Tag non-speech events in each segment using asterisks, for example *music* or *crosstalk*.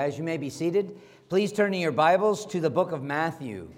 As you may be seated, please turn in your Bibles to the book of Matthew.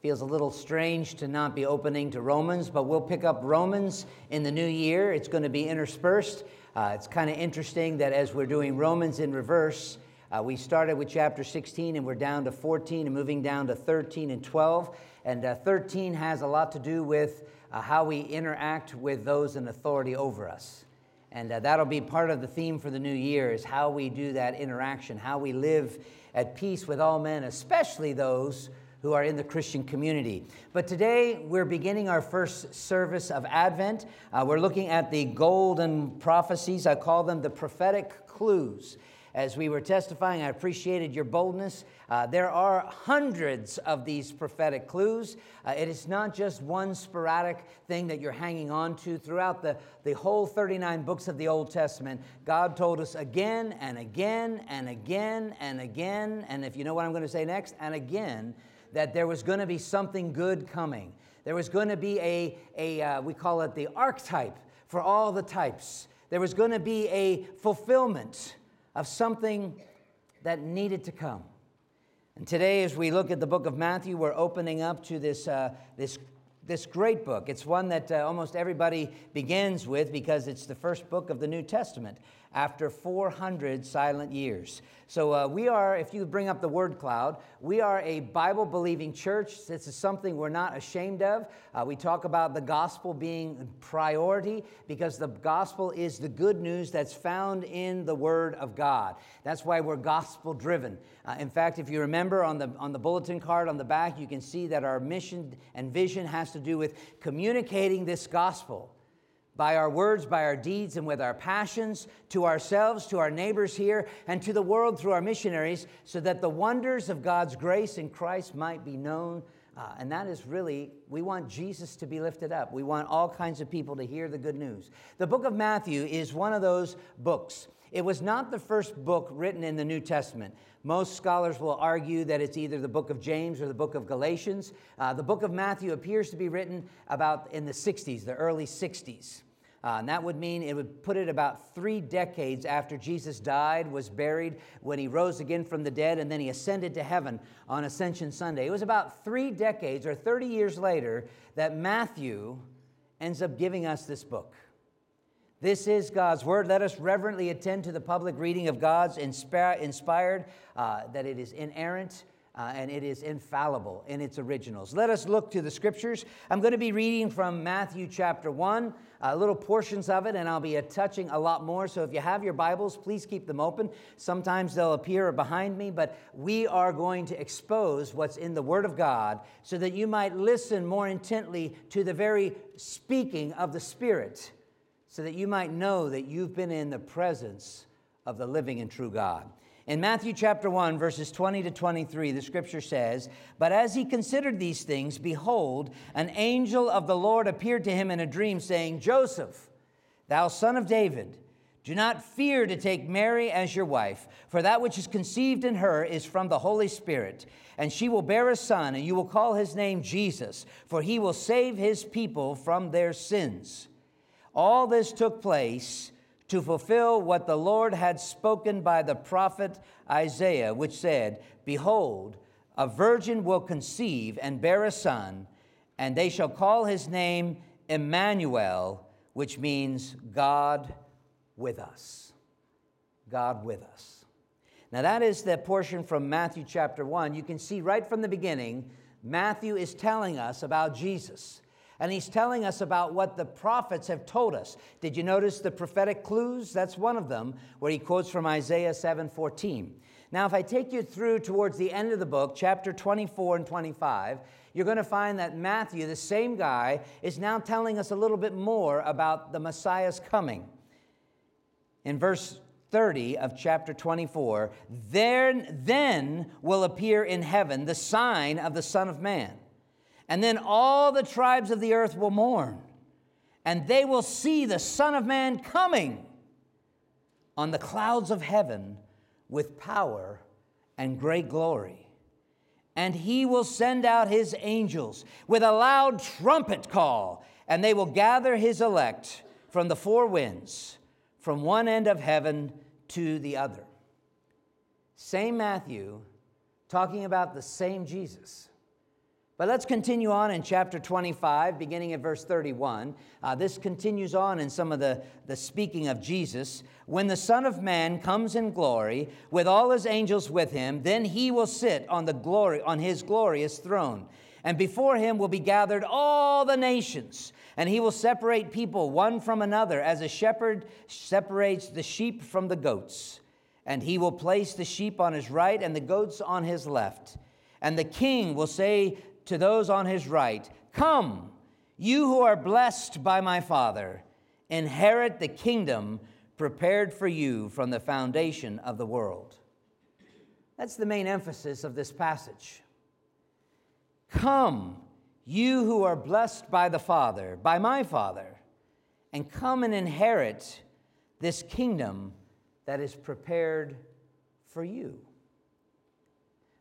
Feels a little strange to not be opening to Romans, but we'll pick up Romans in the new year. It's going to be interspersed. Uh, it's kind of interesting that as we're doing Romans in reverse, uh, we started with chapter 16 and we're down to 14 and moving down to 13 and 12. And uh, 13 has a lot to do with uh, how we interact with those in authority over us. And uh, that'll be part of the theme for the new year is how we do that interaction, how we live at peace with all men, especially those who are in the Christian community. But today we're beginning our first service of Advent. Uh, we're looking at the golden prophecies. I call them the prophetic clues. As we were testifying, I appreciated your boldness. Uh, there are hundreds of these prophetic clues. Uh, it is not just one sporadic thing that you're hanging on to. Throughout the, the whole 39 books of the Old Testament, God told us again and again and again and again, and if you know what I'm going to say next, and again, that there was going to be something good coming. There was going to be a, a uh, we call it the archetype for all the types. There was going to be a fulfillment of something that needed to come. And today, as we look at the book of Matthew, we're opening up to this, uh, this, this great book. It's one that uh, almost everybody begins with because it's the first book of the New Testament after 400 silent years. So, uh, we are, if you bring up the word cloud, we are a Bible believing church. This is something we're not ashamed of. Uh, we talk about the gospel being priority because the gospel is the good news that's found in the word of God. That's why we're gospel driven. Uh, in fact, if you remember on the, on the bulletin card on the back, you can see that our mission and vision has to do with communicating this gospel by our words, by our deeds, and with our passions to ourselves, to our neighbors here, and to the world through our missionaries, so that the wonders of God's grace in Christ might be known. Uh, and that is really, we want Jesus to be lifted up. We want all kinds of people to hear the good news. The book of Matthew is one of those books. It was not the first book written in the New Testament. Most scholars will argue that it's either the book of James or the book of Galatians. Uh, the book of Matthew appears to be written about in the 60s, the early 60s. Uh, and that would mean it would put it about three decades after Jesus died, was buried, when he rose again from the dead, and then he ascended to heaven on Ascension Sunday. It was about three decades or 30 years later that Matthew ends up giving us this book. This is God's word. Let us reverently attend to the public reading of God's inspired, uh, that it is inerrant uh, and it is infallible in its originals. Let us look to the scriptures. I'm going to be reading from Matthew chapter 1, uh, little portions of it, and I'll be touching a lot more. So if you have your Bibles, please keep them open. Sometimes they'll appear behind me, but we are going to expose what's in the Word of God so that you might listen more intently to the very speaking of the Spirit, so that you might know that you've been in the presence of the living and true God. In Matthew chapter 1, verses 20 to 23, the scripture says, But as he considered these things, behold, an angel of the Lord appeared to him in a dream, saying, Joseph, thou son of David, do not fear to take Mary as your wife, for that which is conceived in her is from the Holy Spirit. And she will bear a son, and you will call his name Jesus, for he will save his people from their sins. All this took place to fulfill what the Lord had spoken by the prophet Isaiah, which said, Behold, a virgin will conceive and bear a son, and they shall call his name Emmanuel, which means God with us. God with us. Now, that is the portion from Matthew chapter 1. You can see right from the beginning, Matthew is telling us about Jesus. And he's telling us about what the prophets have told us. Did you notice the prophetic clues? That's one of them, where he quotes from Isaiah 7:14. Now, if I take you through towards the end of the book, chapter 24 and 25, you're going to find that Matthew, the same guy, is now telling us a little bit more about the Messiah's coming. In verse 30 of chapter 24, there, then will appear in heaven the sign of the Son of Man. And then all the tribes of the earth will mourn, and they will see the Son of Man coming on the clouds of heaven with power and great glory. And he will send out his angels with a loud trumpet call, and they will gather his elect from the four winds, from one end of heaven to the other. Same Matthew, talking about the same Jesus. But let's continue on in chapter 25, beginning at verse 31. Uh, this continues on in some of the, the speaking of Jesus. When the Son of Man comes in glory, with all his angels with him, then he will sit on the glory on his glorious throne. And before him will be gathered all the nations, and he will separate people one from another, as a shepherd separates the sheep from the goats. And he will place the sheep on his right and the goats on his left. And the king will say to those on his right, Come, you who are blessed by my Father, inherit the kingdom prepared for you from the foundation of the world. That's the main emphasis of this passage. Come, you who are blessed by the Father, by my Father, and come and inherit this kingdom that is prepared for you.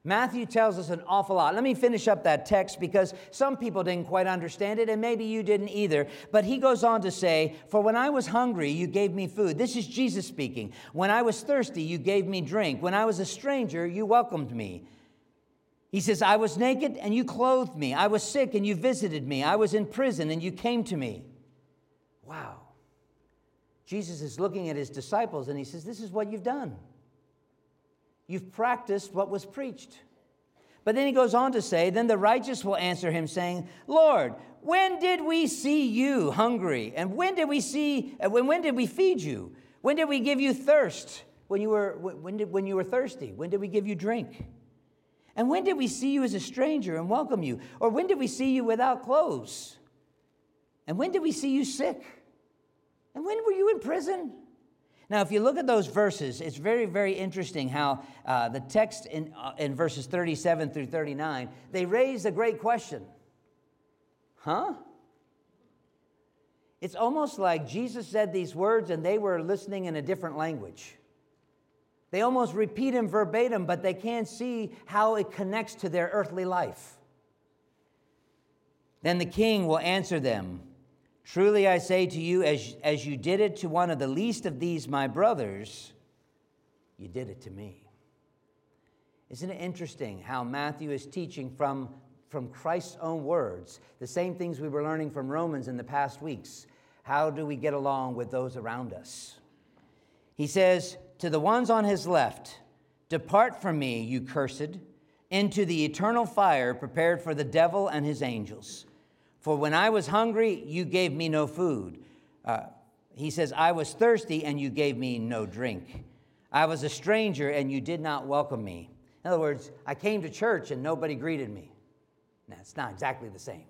Matthew tells us an awful lot. Let me finish up that text because some people didn't quite understand it, and maybe you didn't either. But he goes on to say, For when I was hungry, you gave me food. This is Jesus speaking. When I was thirsty, you gave me drink. When I was a stranger, you welcomed me. He says, I was naked and you clothed me. I was sick and you visited me. I was in prison and you came to me. Wow. Jesus is looking at his disciples and he says, This is what you've done. You've practiced what was preached. But then he goes on to say, Then the righteous will answer him, saying, Lord, when did we see you hungry? And when did we see, uh, when, when did we feed you? When did we give you thirst? When you, were, when, did, when you were thirsty? When did we give you drink? And when did we see you as a stranger and welcome you? Or when did we see you without clothes? And when did we see you sick? And when were you in prison? Now, if you look at those verses, it's very, very interesting how uh, the text in, uh, in verses 37 through 39, they raise a great question. Huh? It's almost like Jesus said these words and they were listening in a different language. They almost repeat him verbatim, but they can't see how it connects to their earthly life. Then the king will answer them Truly I say to you, as, as you did it to one of the least of these, my brothers, you did it to me. Isn't it interesting how Matthew is teaching from, from Christ's own words, the same things we were learning from Romans in the past weeks? How do we get along with those around us? He says, To the ones on his left, Depart from me, you cursed, into the eternal fire prepared for the devil and his angels. For when I was hungry, you gave me no food. Uh, he says, I was thirsty, and you gave me no drink. I was a stranger, and you did not welcome me. In other words, I came to church and nobody greeted me. Now, it's not exactly the same.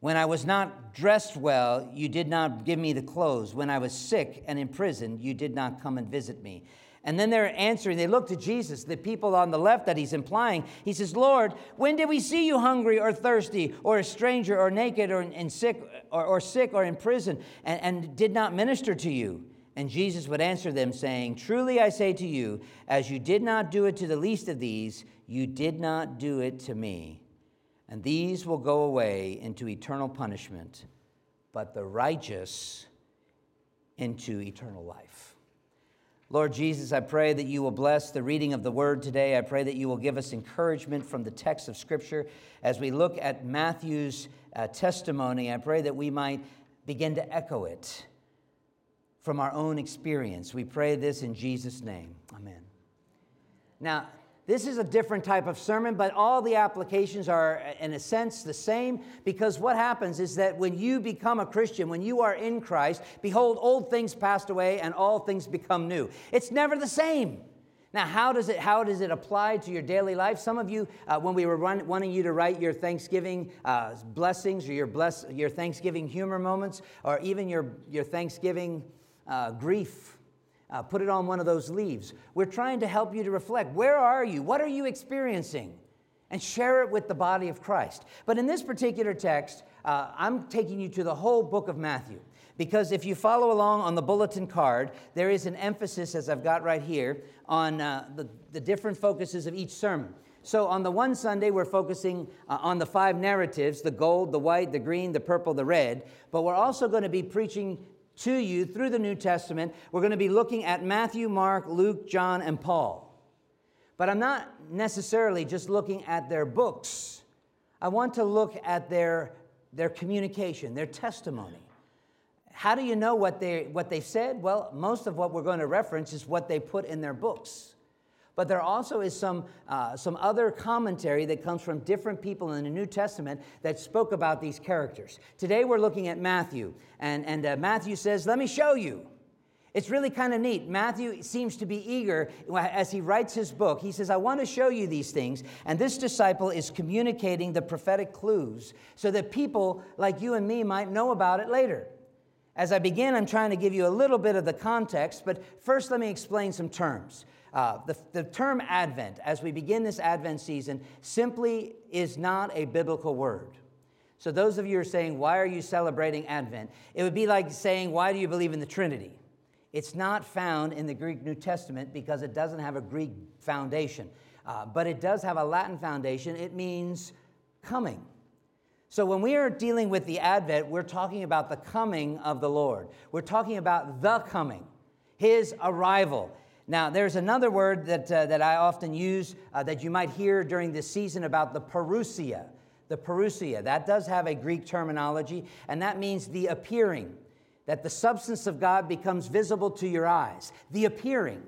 When I was not dressed well, you did not give me the clothes. When I was sick and in prison, you did not come and visit me. And then they're answering, they look to Jesus, the people on the left that he's implying. He says, Lord, when did we see you hungry or thirsty or a stranger or naked or, in sick, or, or sick or in prison and, and did not minister to you? And Jesus would answer them, saying, Truly I say to you, as you did not do it to the least of these, you did not do it to me. And these will go away into eternal punishment, but the righteous into eternal life. Lord Jesus, I pray that you will bless the reading of the word today. I pray that you will give us encouragement from the text of Scripture as we look at Matthew's uh, testimony. I pray that we might begin to echo it from our own experience. We pray this in Jesus' name. Amen. Now, this is a different type of sermon, but all the applications are, in a sense, the same because what happens is that when you become a Christian, when you are in Christ, behold, old things passed away and all things become new. It's never the same. Now, how does it, how does it apply to your daily life? Some of you, uh, when we were run, wanting you to write your Thanksgiving uh, blessings or your, bless, your Thanksgiving humor moments, or even your, your Thanksgiving uh, grief uh, put it on one of those leaves. We're trying to help you to reflect. Where are you? What are you experiencing? And share it with the body of Christ. But in this particular text, uh, I'm taking you to the whole book of Matthew. Because if you follow along on the bulletin card, there is an emphasis, as I've got right here, on uh, the, the different focuses of each sermon. So, on the one Sunday, we're focusing uh, on the five narratives the gold, the white, the green, the purple, the red. But we're also going to be preaching to you through the New Testament. We're going to be looking at Matthew, Mark, Luke, John, and Paul. But I'm not necessarily just looking at their books. I want to look at their, their communication, their testimony. How do you know what they, what they said? Well, most of what we're going to reference is what they put in their books. But there also is some, uh, some other commentary that comes from different people in the New Testament that spoke about these characters. Today we're looking at Matthew, and, and uh, Matthew says, Let me show you. It's really kind of neat. Matthew seems to be eager as he writes his book. He says, I want to show you these things. And this disciple is communicating the prophetic clues so that people like you and me might know about it later. As I begin, I'm trying to give you a little bit of the context, but first let me explain some terms. Uh, the, the term Advent, as we begin this Advent season, simply is not a biblical word. So, those of you who are saying, Why are you celebrating Advent? It would be like saying, Why do you believe in the Trinity? It's not found in the Greek New Testament because it doesn't have a Greek foundation, uh, but it does have a Latin foundation. It means coming. So, when we are dealing with the Advent, we're talking about the coming of the Lord. We're talking about the coming, His arrival. Now, there's another word that, uh, that I often use uh, that you might hear during this season about the parousia. The parousia, that does have a Greek terminology, and that means the appearing, that the substance of God becomes visible to your eyes. The appearing.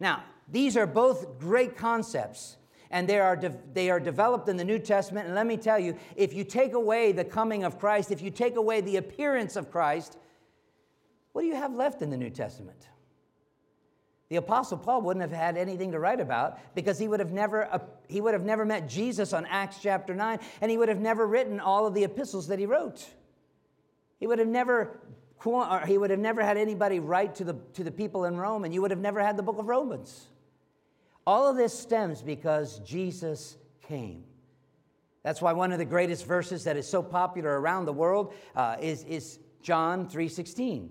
Now, these are both great concepts, and they are, de- they are developed in the New Testament. And let me tell you, if you take away the coming of Christ, if you take away the appearance of Christ, what do you have left in the New Testament? The Apostle Paul wouldn't have had anything to write about because he would have never, uh, he would have never met Jesus on Acts chapter 9, and he would have never written all of the epistles that he wrote. He would have never, he would have never had anybody write to the, to the people in Rome, and you would have never had the book of Romans. All of this stems because Jesus came. That's why one of the greatest verses that is so popular around the world uh, is, is John 3.16.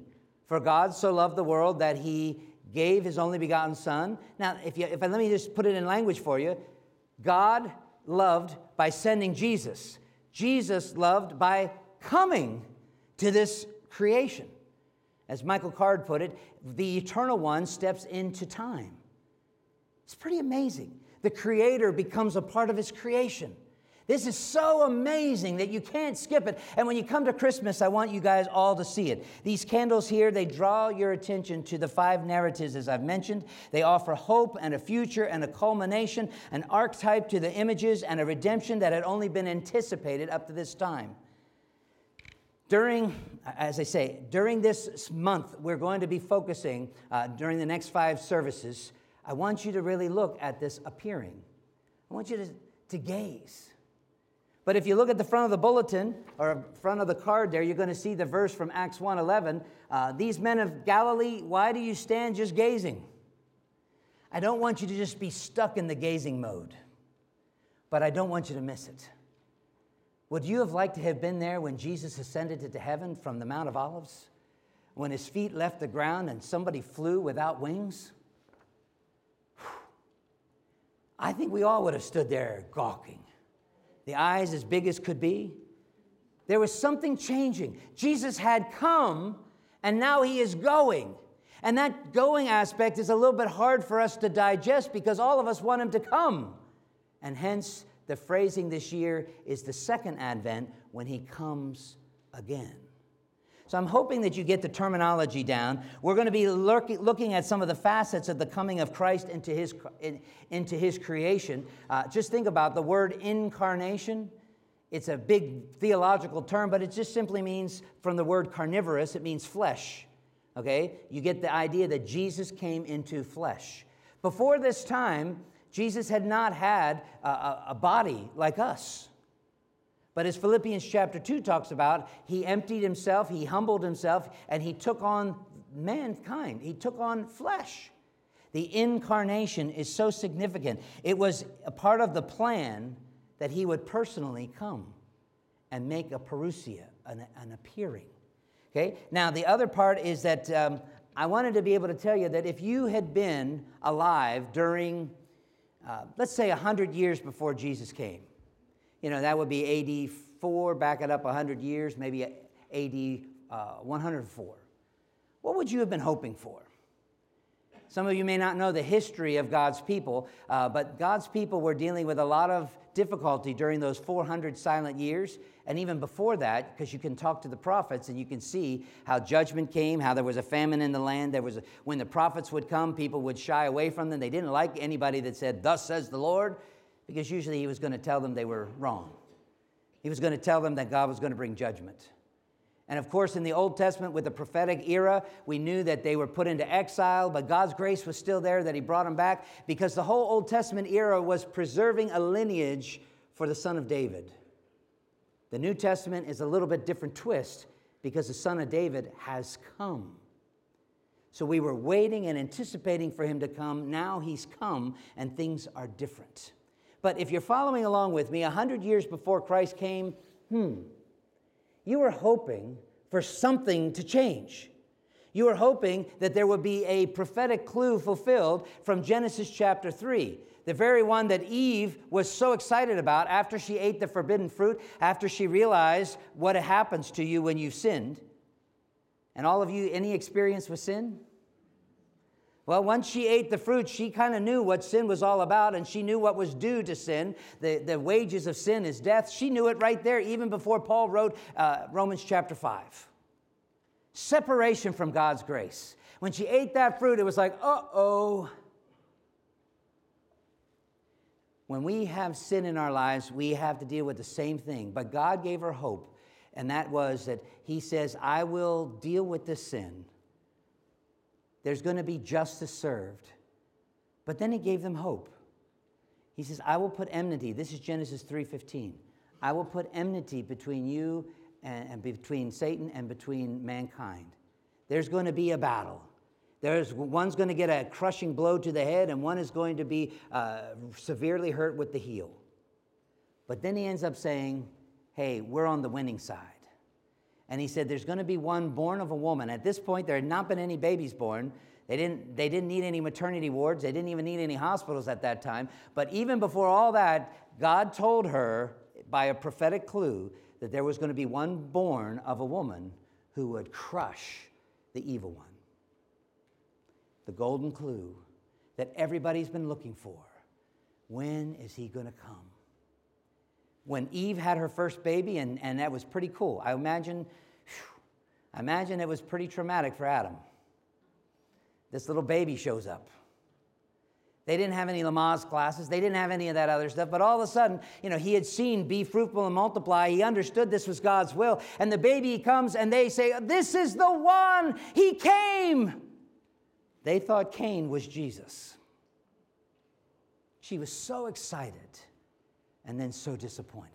For God so loved the world that he gave his only begotten son. Now, if, you, if I, let me just put it in language for you God loved by sending Jesus, Jesus loved by coming to this creation. As Michael Card put it, the eternal one steps into time. It's pretty amazing. The creator becomes a part of his creation. This is so amazing that you can't skip it. And when you come to Christmas, I want you guys all to see it. These candles here, they draw your attention to the five narratives, as I've mentioned. They offer hope and a future and a culmination, an archetype to the images, and a redemption that had only been anticipated up to this time. During, as I say, during this month, we're going to be focusing uh, during the next five services. I want you to really look at this appearing. I want you to, to gaze. But if you look at the front of the bulletin or front of the card there, you're going to see the verse from Acts 1:11. Uh, These men of Galilee, why do you stand just gazing? I don't want you to just be stuck in the gazing mode, but I don't want you to miss it. Would you have liked to have been there when Jesus ascended into heaven from the Mount of Olives? When his feet left the ground and somebody flew without wings? I think we all would have stood there gawking the eyes as big as could be. There was something changing. Jesus had come, and now he is going. And that going aspect is a little bit hard for us to digest because all of us want him to come. And hence, the phrasing this year is the second advent when he comes again. So I'm hoping that you get the terminology down. We're going to be looking at some of the facets of the coming of Christ into his, into his creation. Uh, just think about the word incarnation. It's a big theological term, but it just simply means from the word carnivorous, it means flesh. Okay? You get the idea that Jesus came into flesh. Before this time, Jesus had not had a, a, a body like us. But as Philippians chapter 2 talks about, he emptied himself, he humbled himself, and he took on mankind. He took on flesh. The incarnation is so significant. It was a part of the plan that he would personally come and make a parousia, an, an appearing. Okay? Now, the other part is that um, I wanted to be able to tell you that if you had been alive during, uh, let's say, 100 years before Jesus came, you know, that would be AD 4, back it up 100 years, maybe AD uh, 104. what would you have been hoping for? Some of you may not know the history of God's people, uh, but God's people were dealing with a lot of difficulty during those 400 silent years. And even before that, because you can talk to the prophets and you can see how judgment came, how there was a famine in the land. There was a, when the prophets would come, people would shy away from them. They didn't like anybody that said, Thus says the Lord, because usually he was going to tell them they were wrong. He was going to tell them that God was going to bring judgment. And of course, in the Old Testament, with the prophetic era, we knew that they were put into exile, but God's grace was still there, that He brought them back, because the whole Old Testament era was preserving a lineage for the son of David. The New Testament is a little bit different twist because the son of David has come. So we were waiting and anticipating for him to come. Now he's come, and things are different. But if you're following along with me, 100 years before Christ came, hmm, you were hoping for something to change. You were hoping that there would be a prophetic clue fulfilled from Genesis chapter 3 the very one that Eve was so excited about after she ate the forbidden fruit, after she realized what happens to you when you've sinned. And all of you, any experience with sin? Well, once she ate the fruit, she kind of knew what sin was all about and she knew what was due to sin. The, the wages of sin is death. She knew it right there, even before Paul wrote uh, Romans chapter 5. Separation from God's grace. When she ate that fruit, it was like, uh oh, when we have sin in our lives, we have to deal with the same thing. But God gave her hope, and that was that He says, I will deal with this sin. There's going to be justice served. But then He gave them hope. He says, I will put enmity. This is Genesis 3:15. I will put enmity between you and, and between Satan and between mankind. There's going to be a battle. There's one's going to get a crushing blow to the head, and one is going to be uh, severely hurt with the heel. But then he ends up saying, Hey, we're on the winning side. And he said, There's going to be one born of a woman. At this point, there had not been any babies born. They didn't, they didn't need any maternity wards. They didn't even need any hospitals at that time. But even before all that, God told her by a prophetic clue that there was going to be one born of a woman who would crush the evil one the golden clue that everybody's been looking for. When is he going to come? When Eve had her first baby, and, and that was pretty cool. I imagine, whew, I imagine it was pretty traumatic for Adam. This little baby shows up. They didn't have any Lamaze classes. They didn't have any of that other stuff. But all of a sudden, you know, he had seen be fruitful and multiply. He understood this was God's will. And the baby comes and they say, This is the one. He came. They thought Cain was Jesus. She was so excited and then so disappointed.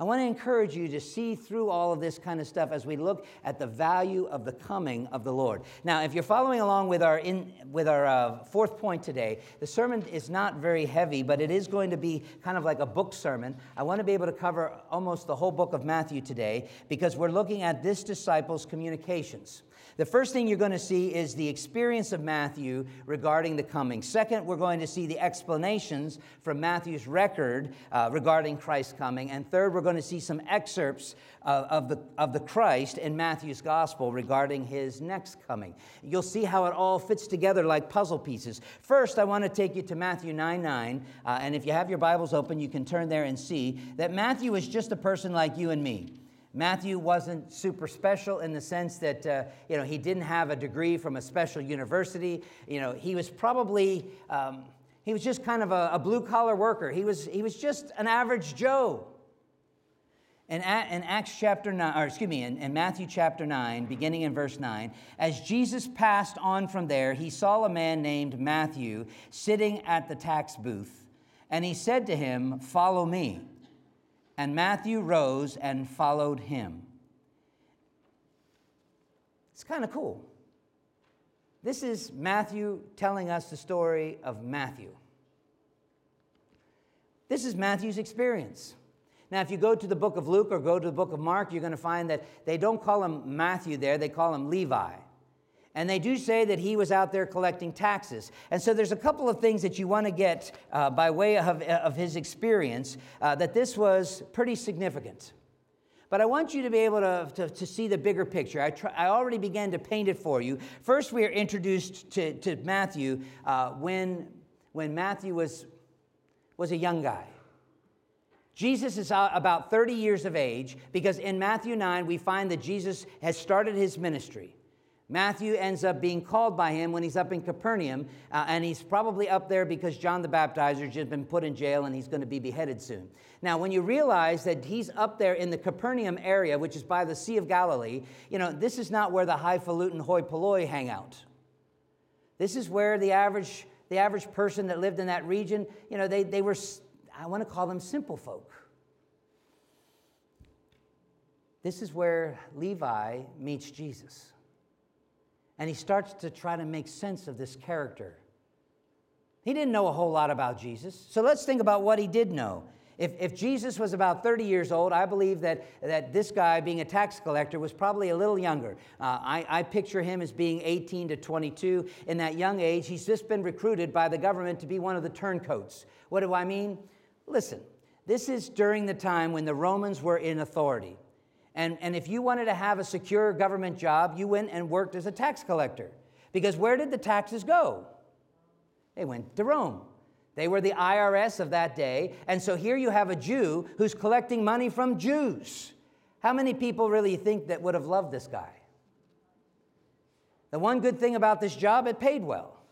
I want to encourage you to see through all of this kind of stuff as we look at the value of the coming of the Lord. Now, if you're following along with our, in, with our uh, fourth point today, the sermon is not very heavy, but it is going to be kind of like a book sermon. I want to be able to cover almost the whole book of Matthew today because we're looking at this disciple's communications. The first thing you're going to see is the experience of Matthew regarding the coming. Second, we're going to see the explanations from Matthew's record uh, regarding Christ's coming. And third, we're going to see some excerpts uh, of, the, of the Christ in Matthew's gospel regarding his next coming. You'll see how it all fits together like puzzle pieces. First, I want to take you to Matthew 9 9. Uh, and if you have your Bibles open, you can turn there and see that Matthew is just a person like you and me. Matthew wasn't super special in the sense that uh, you know he didn't have a degree from a special university. You know he was probably um, he was just kind of a, a blue collar worker. He was he was just an average Joe. In, in Acts chapter 9, or excuse me, in, in Matthew chapter 9, beginning in verse 9, as Jesus passed on from there, he saw a man named Matthew sitting at the tax booth, and he said to him, Follow me. And Matthew rose and followed him. It's kind of cool. This is Matthew telling us the story of Matthew. This is Matthew's experience. Now, if you go to the book of Luke or go to the book of Mark, you're going to find that they don't call him Matthew there, they call him Levi. And they do say that he was out there collecting taxes. And so there's a couple of things that you want to get uh, by way of, of his experience uh, that this was pretty significant. but I want you to be able to, to, to see the bigger picture. I, try, I already began to paint it for you. First, we are introduced to, to Matthew uh, when, when Matthew was, was a young guy. Jesus is about 30 years of age because in Matthew 9, we find that Jesus has started his ministry. Matthew ends up being called by him when he's up in Capernaum, uh, and he's probably up there because John the Baptizer has just been put in jail and he's going to be beheaded soon. Now, when you realize that he's up there in the Capernaum area, which is by the Sea of Galilee, you know, this is not where the highfalutin hoi polloi hang out. This is where the average, the average person that lived in that region, you know, they, they were, I want to call them simple folk. This is where Levi meets Jesus. And he starts to try to make sense of this character. He didn't know a whole lot about Jesus. So let's think about what he did know. If, if Jesus was about 30 years old, I believe that, that this guy, being a tax collector, was probably a little younger. Uh, I, I picture him as being 18 to 22. In that young age, he's just been recruited by the government to be one of the turncoats. What do I mean? Listen, this is during the time when the Romans were in authority. And, and if you wanted to have a secure government job, you went and worked as a tax collector. Because where did the taxes go? They went to Rome. They were the IRS of that day. And so here you have a Jew who's collecting money from Jews. How many people really think that would have loved this guy? The one good thing about this job, it paid well.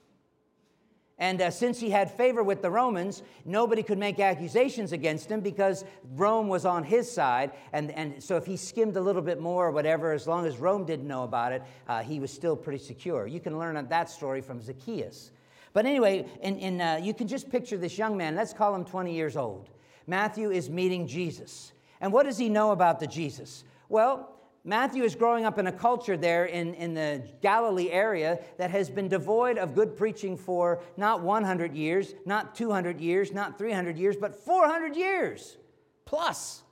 And uh, since he had favor with the Romans, nobody could make accusations against him because Rome was on his side. And, and so if he skimmed a little bit more or whatever, as long as Rome didn't know about it, uh, he was still pretty secure. You can learn that story from Zacchaeus. But anyway, in, in, uh, you can just picture this young man. Let's call him 20 years old. Matthew is meeting Jesus. And what does he know about the Jesus? Well, Matthew is growing up in a culture there in, in the Galilee area that has been devoid of good preaching for not 100 years, not 200 years, not 300 years, but 400 years plus.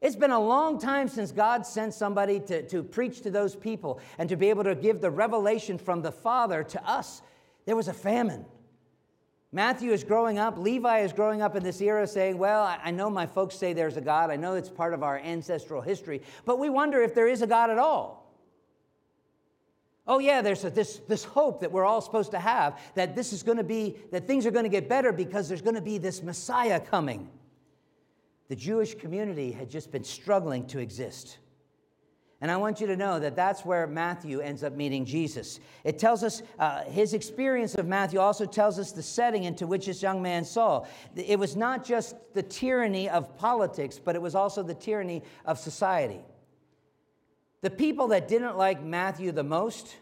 It's been a long time since God sent somebody to, to preach to those people and to be able to give the revelation from the Father to us. There was a famine. Matthew is growing up, Levi is growing up in this era saying, Well, I know my folks say there's a God. I know it's part of our ancestral history, but we wonder if there is a God at all. Oh, yeah, there's a, this, this hope that we're all supposed to have that this is going to be, that things are going to get better because there's going to be this Messiah coming. The Jewish community had just been struggling to exist. And I want you to know that that's where Matthew ends up meeting Jesus. It tells us uh, his experience of Matthew also tells us the setting into which this young man saw. It was not just the tyranny of politics, but it was also the tyranny of society. The people that didn't like Matthew the most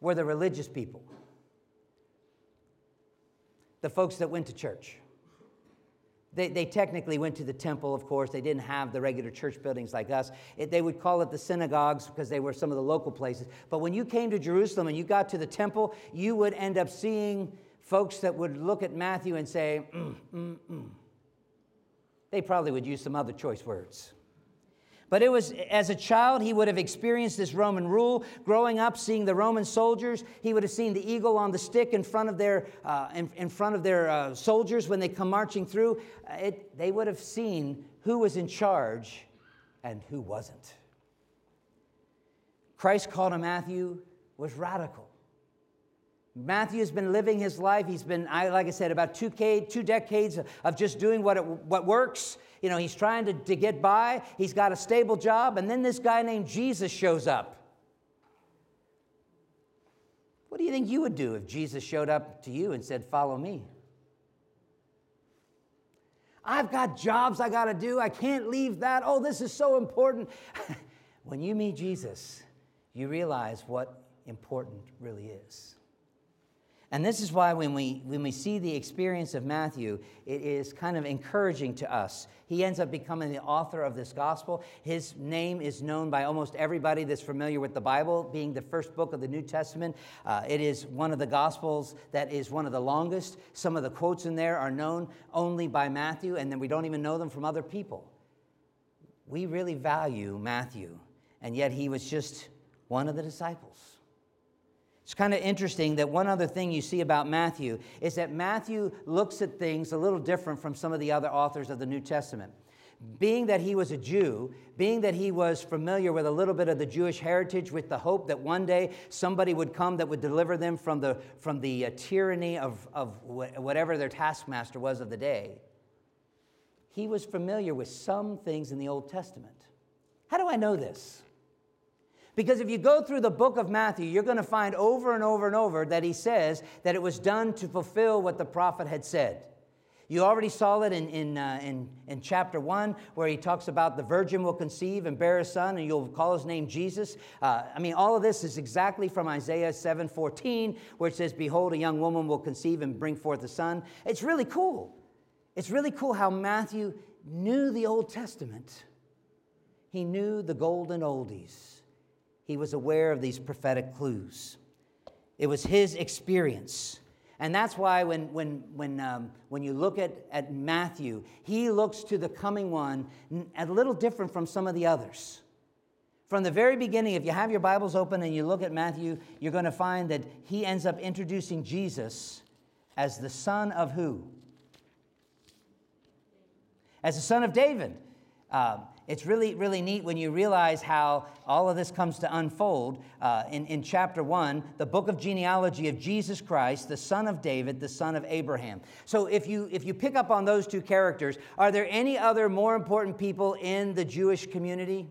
were the religious people, the folks that went to church. They, they technically went to the temple, of course. They didn't have the regular church buildings like us. It, they would call it the synagogues because they were some of the local places. But when you came to Jerusalem and you got to the temple, you would end up seeing folks that would look at Matthew and say, mm, mm, mm. They probably would use some other choice words. But it was as a child, he would have experienced this Roman rule. Growing up, seeing the Roman soldiers, he would have seen the eagle on the stick in front of their, uh, in, in, front of their uh, soldiers when they come marching through. Uh, it, they would have seen who was in charge and who wasn't. Christ called to Matthew was radical. Matthew has been living his life. He's been, like I said, about two, two decades of just doing what, it, what works. You know, he's trying to, to get by. He's got a stable job. And then this guy named Jesus shows up. What do you think you would do if Jesus showed up to you and said, Follow me? I've got jobs I got to do. I can't leave that. Oh, this is so important. *laughs* when you meet Jesus, you realize what important really is. And this is why when we, when we see the experience of Matthew, it is kind of encouraging to us. He ends up becoming the author of this gospel. His name is known by almost everybody that's familiar with the Bible, being the first book of the New Testament. Uh, it is one of the gospels that is one of the longest. Some of the quotes in there are known only by Matthew, and then we don't even know them from other people. We really value Matthew, and yet he was just one of the disciples. It's kind of interesting that one other thing you see about Matthew is that Matthew looks at things a little different from some of the other authors of the New Testament. being that he was a Jew, being that he was familiar with a little bit of the Jewish heritage, with the hope that one day somebody would come that would deliver them from the, from the uh, tyranny of, of whatever their taskmaster was of the day, he was familiar with some things in the Old Testament. How do I know this? Because if you go through the book of Matthew, you're going to find over and over and over that he says that it was done to fulfill what the prophet had said. You already saw it in, in, uh, in, in chapter 1, where he talks about the virgin will conceive and bear a son, and you'll call his name Jesus. Uh, I mean, all of this is exactly from Isaiah 7 14, where it says, Behold, a young woman will conceive and bring forth a son. It's really cool. It's really cool how Matthew knew the Old Testament, he knew the golden oldies, he was aware of these prophetic clues. It was his experience. And that's why when, when, when, um, when you look at, at Matthew, he looks to the coming one a little different from some of the others. From the very beginning, if you have your Bibles open and you look at Matthew, you're going to find that he ends up introducing Jesus as the son of who? As the son of David. Uh, it's really, really neat when you realize how all of this comes to unfold. Uh, in, in chapter one, the book of genealogy of Jesus Christ, the son of David, the son of Abraham. So if you, if you pick up on those two characters, are there any other more important people in the Jewish community?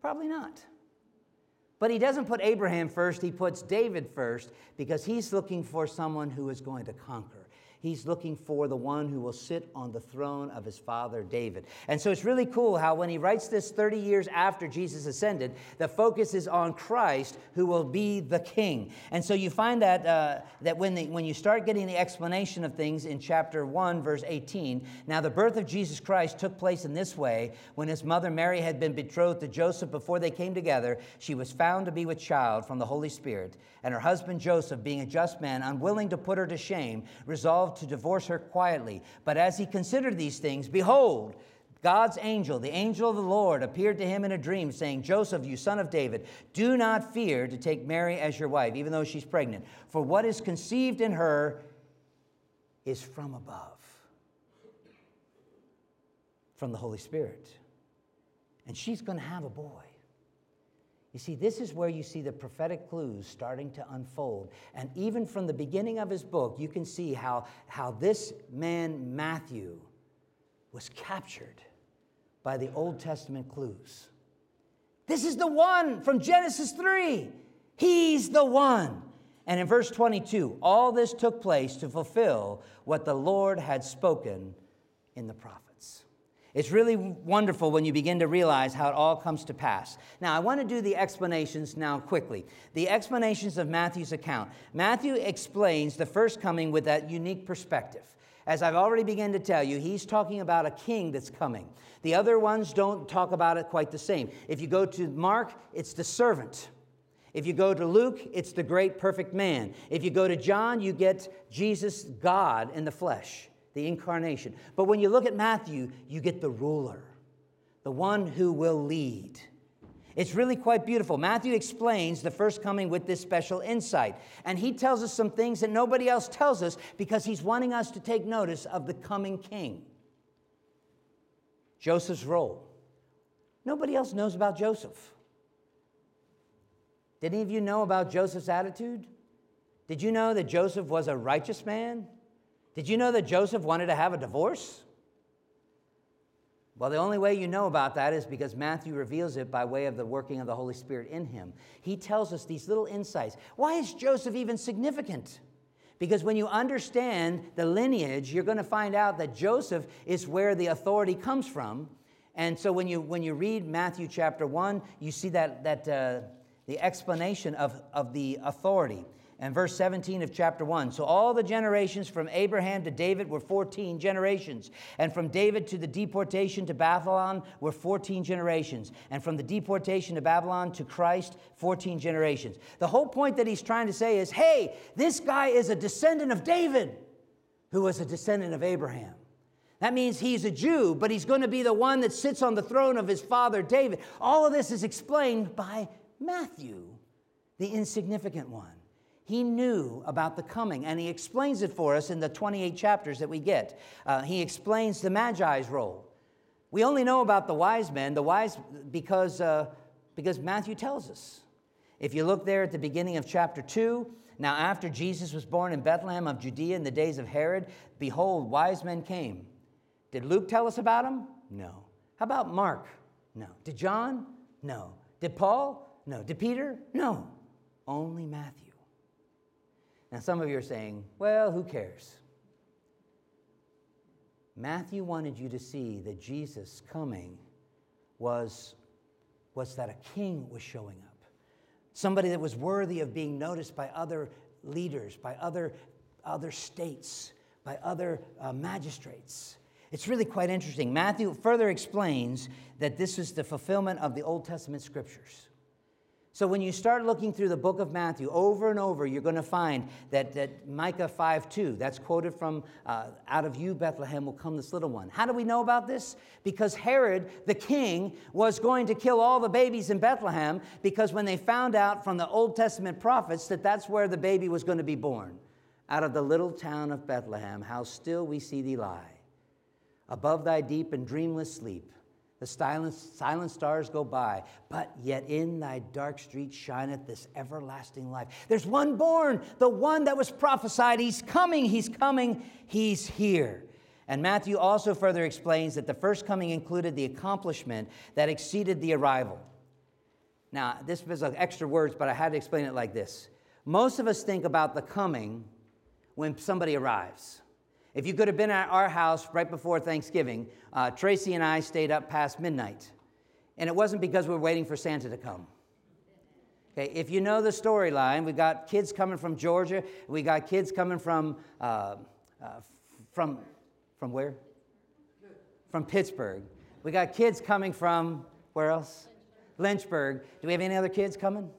Probably not. But he doesn't put Abraham first, he puts David first because he's looking for someone who is going to conquer. He's looking for the one who will sit on the throne of his father David. And so it's really cool how when he writes this 30 years after Jesus ascended, the focus is on Christ who will be the king. And so you find that, uh, that when, the, when you start getting the explanation of things in chapter 1, verse 18, now the birth of Jesus Christ took place in this way. When his mother Mary had been betrothed to Joseph before they came together, she was found to be with child from the Holy Spirit. And her husband Joseph, being a just man, unwilling to put her to shame, resolved to divorce her quietly. But as he considered these things, behold, God's angel, the angel of the Lord, appeared to him in a dream, saying, Joseph, you son of David, do not fear to take Mary as your wife, even though she's pregnant. For what is conceived in her is from above, from the Holy Spirit. And she's going to have a boy. You see, this is where you see the prophetic clues starting to unfold. And even from the beginning of his book, you can see how, how this man, Matthew, was captured by the Old Testament clues. This is the one from Genesis 3. He's the one. And in verse 22, all this took place to fulfill what the Lord had spoken in the prophet. It's really wonderful when you begin to realize how it all comes to pass. Now, I want to do the explanations now quickly. The explanations of Matthew's account. Matthew explains the first coming with that unique perspective. As I've already begun to tell you, he's talking about a king that's coming. The other ones don't talk about it quite the same. If you go to Mark, it's the servant. If you go to Luke, it's the great perfect man. If you go to John, you get Jesus, God in the flesh the incarnation. But when you look at Matthew, you get the ruler, the one who will lead. It's really quite beautiful. Matthew explains the first coming with this special insight. And he tells us some things that nobody else tells us because he's wanting us to take notice of the coming king. Joseph's role. Nobody else knows about Joseph. Did any of you know about Joseph's attitude? Did you know that Joseph was a righteous man? Did you know that Joseph wanted to have a divorce? Well, the only way you know about that is because Matthew reveals it by way of the working of the Holy Spirit in him. He tells us these little insights. Why is Joseph even significant? Because when you understand the lineage, you're going to find out that Joseph is where the authority comes from. And so when you, when you read Matthew chapter 1, you see that, that uh, the explanation of, of the authority and verse 17 of chapter 1. So all the generations from Abraham to David were 14 generations. And from David to the deportation to Babylon were 14 generations. And from the deportation to Babylon to Christ, 14 generations. The whole point that he's trying to say is hey, this guy is a descendant of David, who was a descendant of Abraham. That means he's a Jew, but he's going to be the one that sits on the throne of his father David. All of this is explained by Matthew, the insignificant one. He knew about the coming, and he explains it for us in the 28 chapters that we get. Uh, he explains the Magi's role. We only know about the wise men, the wise because, uh, because Matthew tells us. If you look there at the beginning of chapter 2, now after Jesus was born in Bethlehem of Judea in the days of Herod, behold, wise men came. Did Luke tell us about them? No. How about Mark? No. Did John? No. Did Paul? No. Did Peter? No. Only Matthew. Now, some of you are saying, well, who cares? Matthew wanted you to see that Jesus coming was, was that a king was showing up. Somebody that was worthy of being noticed by other leaders, by other, other states, by other uh, magistrates. It's really quite interesting. Matthew further explains that this is the fulfillment of the Old Testament scriptures. So when you start looking through the book of Matthew over and over, you're going to find that, that Micah 5 2, that's quoted from uh, out of you, Bethlehem, will come this little one. How do we know about this? Because Herod, the king, was going to kill all the babies in Bethlehem because when they found out from the Old Testament prophets that that's where the baby was going to be born, out of the little town of Bethlehem, how still we see thee lie. Above thy deep and dreamless sleep, the silent, silent stars go by, but yet in thy dark street shineth this everlasting life. There's one born, the one that was prophesied. He's coming, he's coming, he's here. And Matthew also further explains that the first coming included the accomplishment that exceeded the arrival. Now, this was extra words, but I had to explain it like this. Most of us think about the coming when somebody arrives. If you could have been at our house right before Thanksgiving, uh, Tracy and I stayed up past midnight. And it wasn't because we were waiting for Santa to come. Okay, if you know the storyline, we got kids coming from Georgia. We got kids coming from, uh, uh, from, from where? From Pittsburgh. We got kids coming from, where else? Lynchburg. Do we have any other kids coming?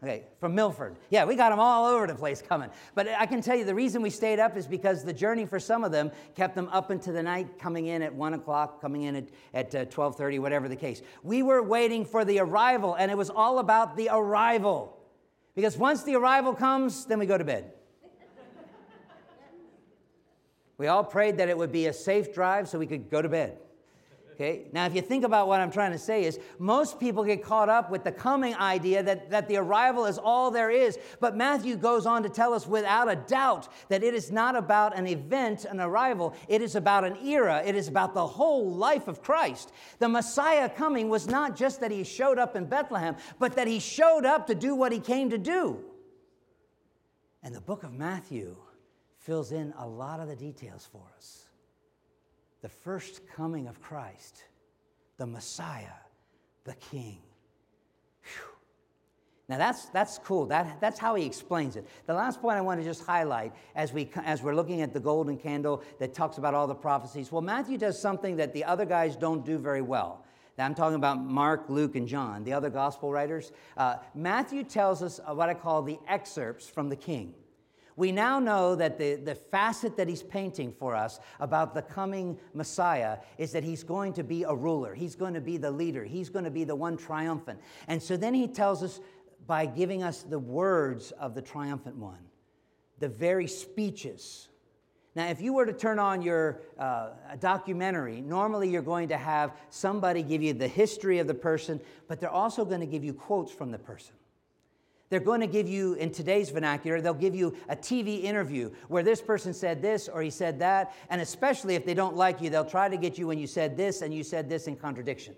Okay, from Milford. Yeah, we got them all over the place coming. But I can tell you the reason we stayed up is because the journey for some of them kept them up into the night, coming in at 1 o'clock, coming in at, at uh, 12.30, whatever the case. We were waiting for the arrival, and it was all about the arrival. Because once the arrival comes, then we go to bed. *laughs* we all prayed that it would be a safe drive so we could go to bed. Okay? Now, if you think about what I'm trying to say, is most people get caught up with the coming idea that, that the arrival is all there is. But Matthew goes on to tell us without a doubt that it is not about an event, an arrival, it is about an era, it is about the whole life of Christ. The Messiah coming was not just that he showed up in Bethlehem, but that he showed up to do what he came to do. And the book of Matthew fills in a lot of the details for us the first coming of Christ, the Messiah, the King. Whew. Now that's, that's cool. That, that's how he explains it. The last point I want to just highlight as, we, as we're looking at the golden candle that talks about all the prophecies. Well, Matthew does something that the other guys don't do very well. Now, I'm talking about Mark, Luke, and John, the other gospel writers. Uh, Matthew tells us what I call the excerpts from the king we now know that the, the facet that he's painting for us about the coming Messiah is that he's going to be a ruler. He's going to be the leader. He's going to be the one triumphant. And so then he tells us by giving us the words of the triumphant one, the very speeches. Now, if you were to turn on your uh, documentary, normally you're going to have somebody give you the history of the person, but they're also going to give you quotes from the person. They're going to give you, in today's vernacular, they'll give you a TV interview where this person said this or he said that. And especially if they don't like you, they'll try to get you when you said this and you said this in contradiction.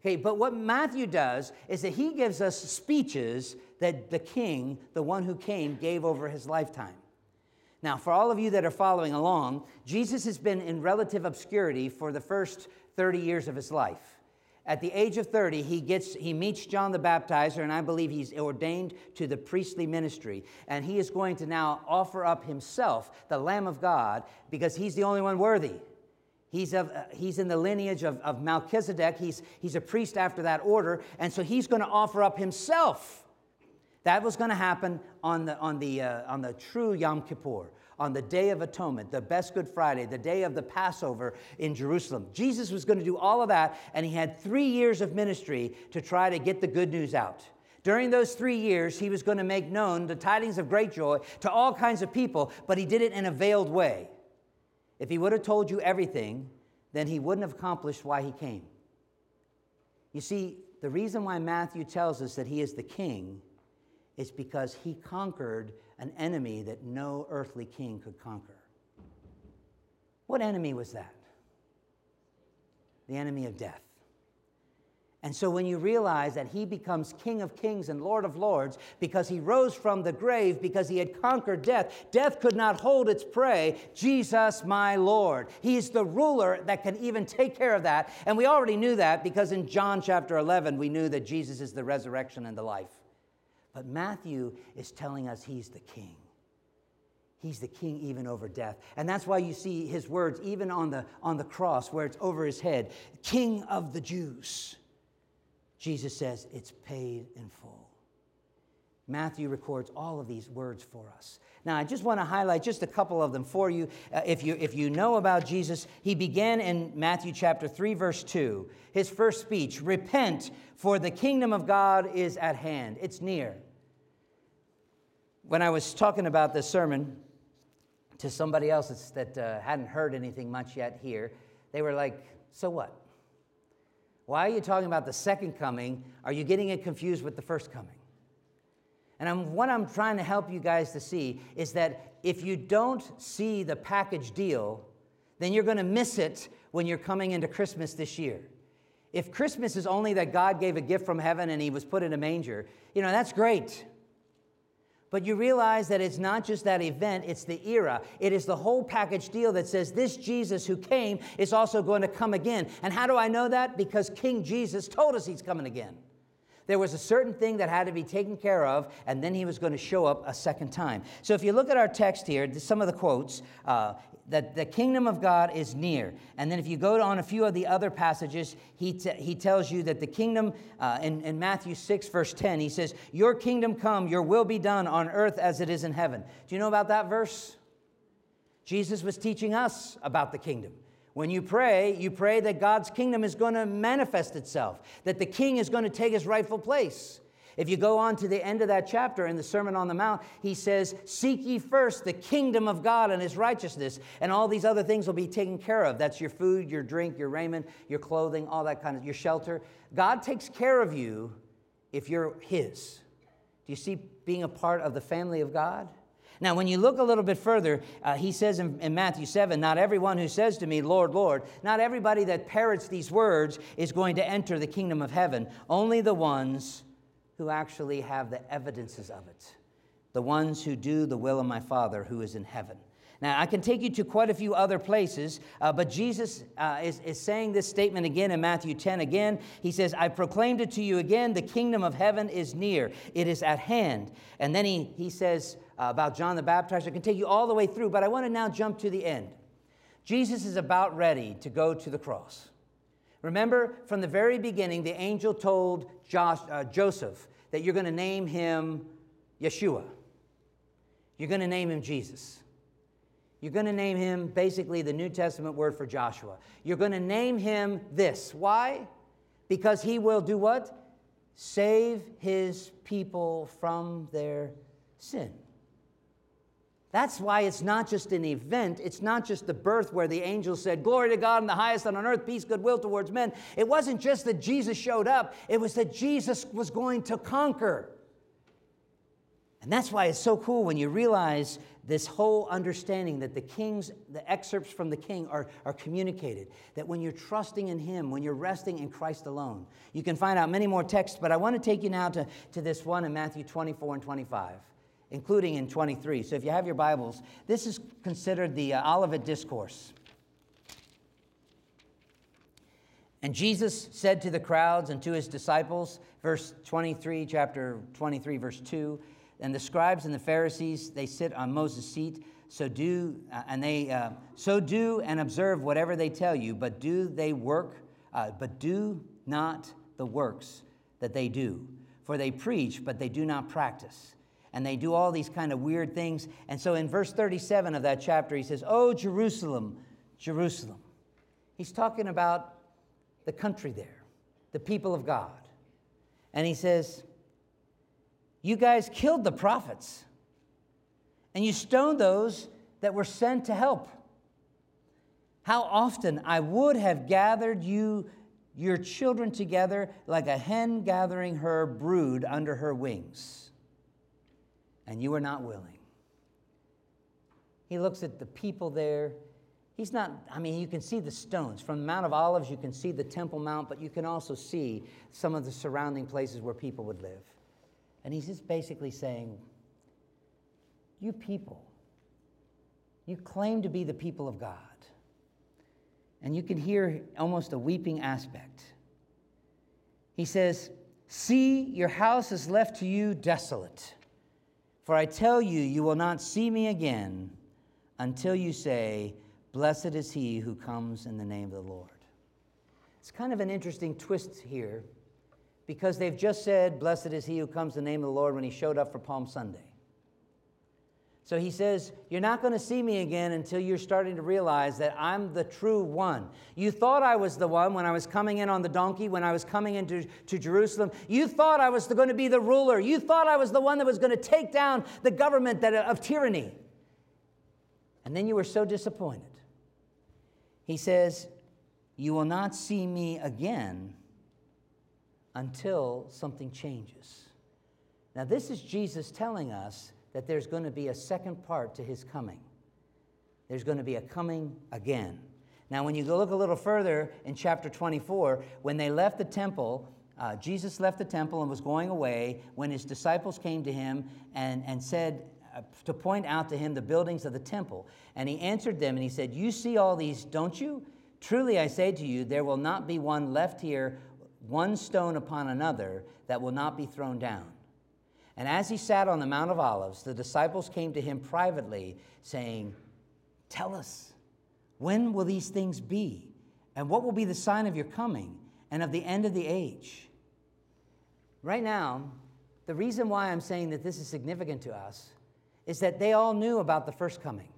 Okay, but what Matthew does is that he gives us speeches that the king, the one who came, gave over his lifetime. Now, for all of you that are following along, Jesus has been in relative obscurity for the first 30 years of his life at the age of 30, he, gets, he meets John the Baptizer, and I believe he's ordained to the priestly ministry. And he is going to now offer up himself, the Lamb of God, because he's the only one worthy. He's, of, uh, he's in the lineage of, of Melchizedek. He's, he's a priest after that order. And so he's going to offer up himself. That was going to happen on the, on, the, uh, on the true Yom Kippur on the Day of Atonement, the best Good Friday, the day of the Passover in Jerusalem. Jesus was going to do all of that, and he had three years of ministry to try to get the good news out During those three years, he was going to make known the tidings of great joy to all kinds of people, but he did it in a veiled way. If he would have told you everything, then he wouldn't have accomplished why he came. You see, the reason why Matthew tells us that he is the king is because he conquered an enemy that no earthly king could conquer. What enemy was that? The enemy of death. And so when you realize that he becomes King of Kings and Lord of Lords because he rose from the grave, because he had conquered death, death could not hold its prey. Jesus, my Lord. He's the ruler that can even take care of that. And we already knew that because in John chapter 11, we knew that Jesus is the resurrection and the life. But Matthew is telling us he's the king. He's the king even over death. And that's why you see his words even on the, on the cross where it's over his head King of the Jews. Jesus says it's paid in full. Matthew records all of these words for us. Now, I just want to highlight just a couple of them for you. Uh, if, you if you know about Jesus, he began in Matthew chapter 3, verse 2. His first speech Repent, for the kingdom of God is at hand, it's near. When I was talking about this sermon to somebody else that uh, hadn't heard anything much yet here, they were like, So what? Why are you talking about the second coming? Are you getting it confused with the first coming? And I'm, what I'm trying to help you guys to see is that if you don't see the package deal, then you're going to miss it when you're coming into Christmas this year. If Christmas is only that God gave a gift from heaven and he was put in a manger, you know, that's great. But you realize that it's not just that event, it's the era. It is the whole package deal that says this Jesus who came is also going to come again. And how do I know that? Because King Jesus told us he's coming again. There was a certain thing that had to be taken care of, and then he was going to show up a second time. So if you look at our text here, some of the quotes, uh, that the kingdom of God is near. And then if you go on a few of the other passages, he, t- he tells you that the kingdom, uh, in, in Matthew 6, verse 10, he says, Your kingdom come, your will be done on earth as it is in heaven. Do you know about that verse? Jesus was teaching us about the kingdom. When you pray, you pray that God's kingdom is going to manifest itself, that the king is going to take his rightful place. If you go on to the end of that chapter in the Sermon on the Mount, he says, Seek ye first the kingdom of God and his righteousness, and all these other things will be taken care of. That's your food, your drink, your raiment, your clothing, all that kind of, your shelter. God takes care of you if you're his. Do you see being a part of the family of God? Now, when you look a little bit further, uh, he says in, in, Matthew 7 Not everyone who says to me, Lord, Lord, not everybody that parrots these words is going to enter the kingdom of heaven, only the ones who actually have the evidences of it, the ones who do the will of my Father who is in heaven. Now, I can take you to quite a few other places, uh, but Jesus uh, is, is saying this statement again in Matthew 10 again. He says, I proclaimed it to you again, the kingdom of heaven is near, it is at hand. And then he, he says about John the Baptizer. I can take you all the way through, but I want to now jump to the end. Jesus is about ready to go to the cross. Remember, from the very beginning, the angel told Josh, uh, Joseph that you're going to name him Yeshua. You're going to name him Jesus. You're going to name him basically the New Testament word for Joshua. You're going to name him this. Why? Because he will do what? Save his people from their sin. That's why it's not just an event. It's not just the birth where the angel said, Glory to God in the highest and on earth, peace, goodwill towards men. It wasn't just that Jesus showed up, it was that Jesus was going to conquer. And that's why it's so cool when you realize this whole understanding that the king's, the excerpts from the king are, are communicated. That when you're trusting in him, when you're resting in Christ alone, you can find out many more texts, but I want to take you now to, to this one in Matthew 24 and 25 including in 23. So if you have your Bibles, this is considered the uh, Olivet Discourse. And Jesus said to the crowds and to his disciples, verse 23, chapter 23, verse 2, and the scribes and the Pharisees, they sit on Moses' seat. So do, uh, and they, uh, so do and observe whatever they tell you, but do they work, uh, but do not the works that they do. For they preach, but they do not practice and they do all these kind of weird things. And so in verse 37 of that chapter, he says, Oh, Jerusalem, Jerusalem. He's talking about the country there, the people of God. And he says, You guys killed the prophets, and you stoned those that were sent to help. How often I would have gathered you, your children together, like a hen gathering her brood under her wings, and you are not willing. He looks at the people there. He's not, I mean, you can see the stones. From the Mount of Olives, you can see the Temple Mount, but you can also see some of the surrounding places where people would live. And he's just basically saying, You people, you claim to be the people of God. And you can hear almost a weeping aspect. He says, See, your house is left to you desolate. For I tell you, you will not see me again until you say, Blessed is he who comes in the name of the Lord. It's kind of an interesting twist here because they've just said, Blessed is he who comes in the name of the Lord when he showed up for Palm Sunday. So he says, You're not going to see me again until you're starting to realize that I'm the true one. You thought I was the one when I was coming in on the donkey, when I was coming into to Jerusalem. You thought I was going to be the ruler. You thought I was the one that was going to take down the government that, of tyranny. And then you were so disappointed. He says, You will not see me again until something changes. Now, this is Jesus telling us that there's going to be a second part to his coming. There's going to be a coming again. Now, when you go look a little further in chapter 24, when they left the temple, uh, Jesus left the temple and was going away when his disciples came to him and, and said, uh, to point out to him the buildings of the temple. And he answered them and he said, You see all these, don't you? Truly I say to you, there will not be one left here, one stone upon another, that will not be thrown down. And as he sat on the Mount of Olives, the disciples came to him privately, saying, Tell us, when will these things be? And what will be the sign of your coming and of the end of the age? Right now, the reason why I'm saying that this is significant to us is that they all knew about the first coming.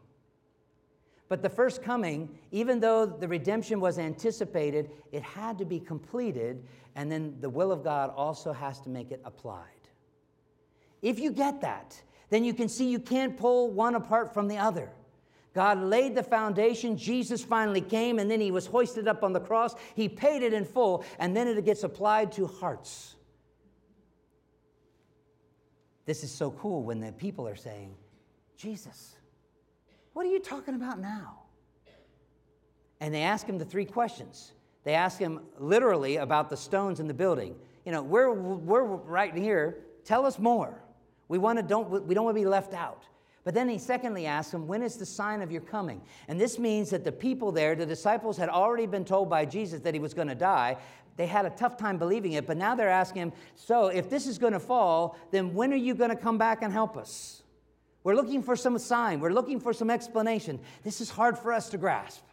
But the first coming, even though the redemption was anticipated, it had to be completed, and then the will of God also has to make it applied. If you get that, then you can see you can't pull one apart from the other. God laid the foundation, Jesus finally came, and then he was hoisted up on the cross. He paid it in full, and then it gets applied to hearts. This is so cool when the people are saying, Jesus, what are you talking about now? And they ask him the three questions. They ask him literally about the stones in the building. You know, we're, we're right here. Tell us more. We, want to don't, we don't want to be left out. But then he secondly asks him, When is the sign of your coming? And this means that the people there, the disciples, had already been told by Jesus that he was going to die. They had a tough time believing it, but now they're asking him, So if this is going to fall, then when are you going to come back and help us? We're looking for some sign. We're looking for some explanation. This is hard for us to grasp.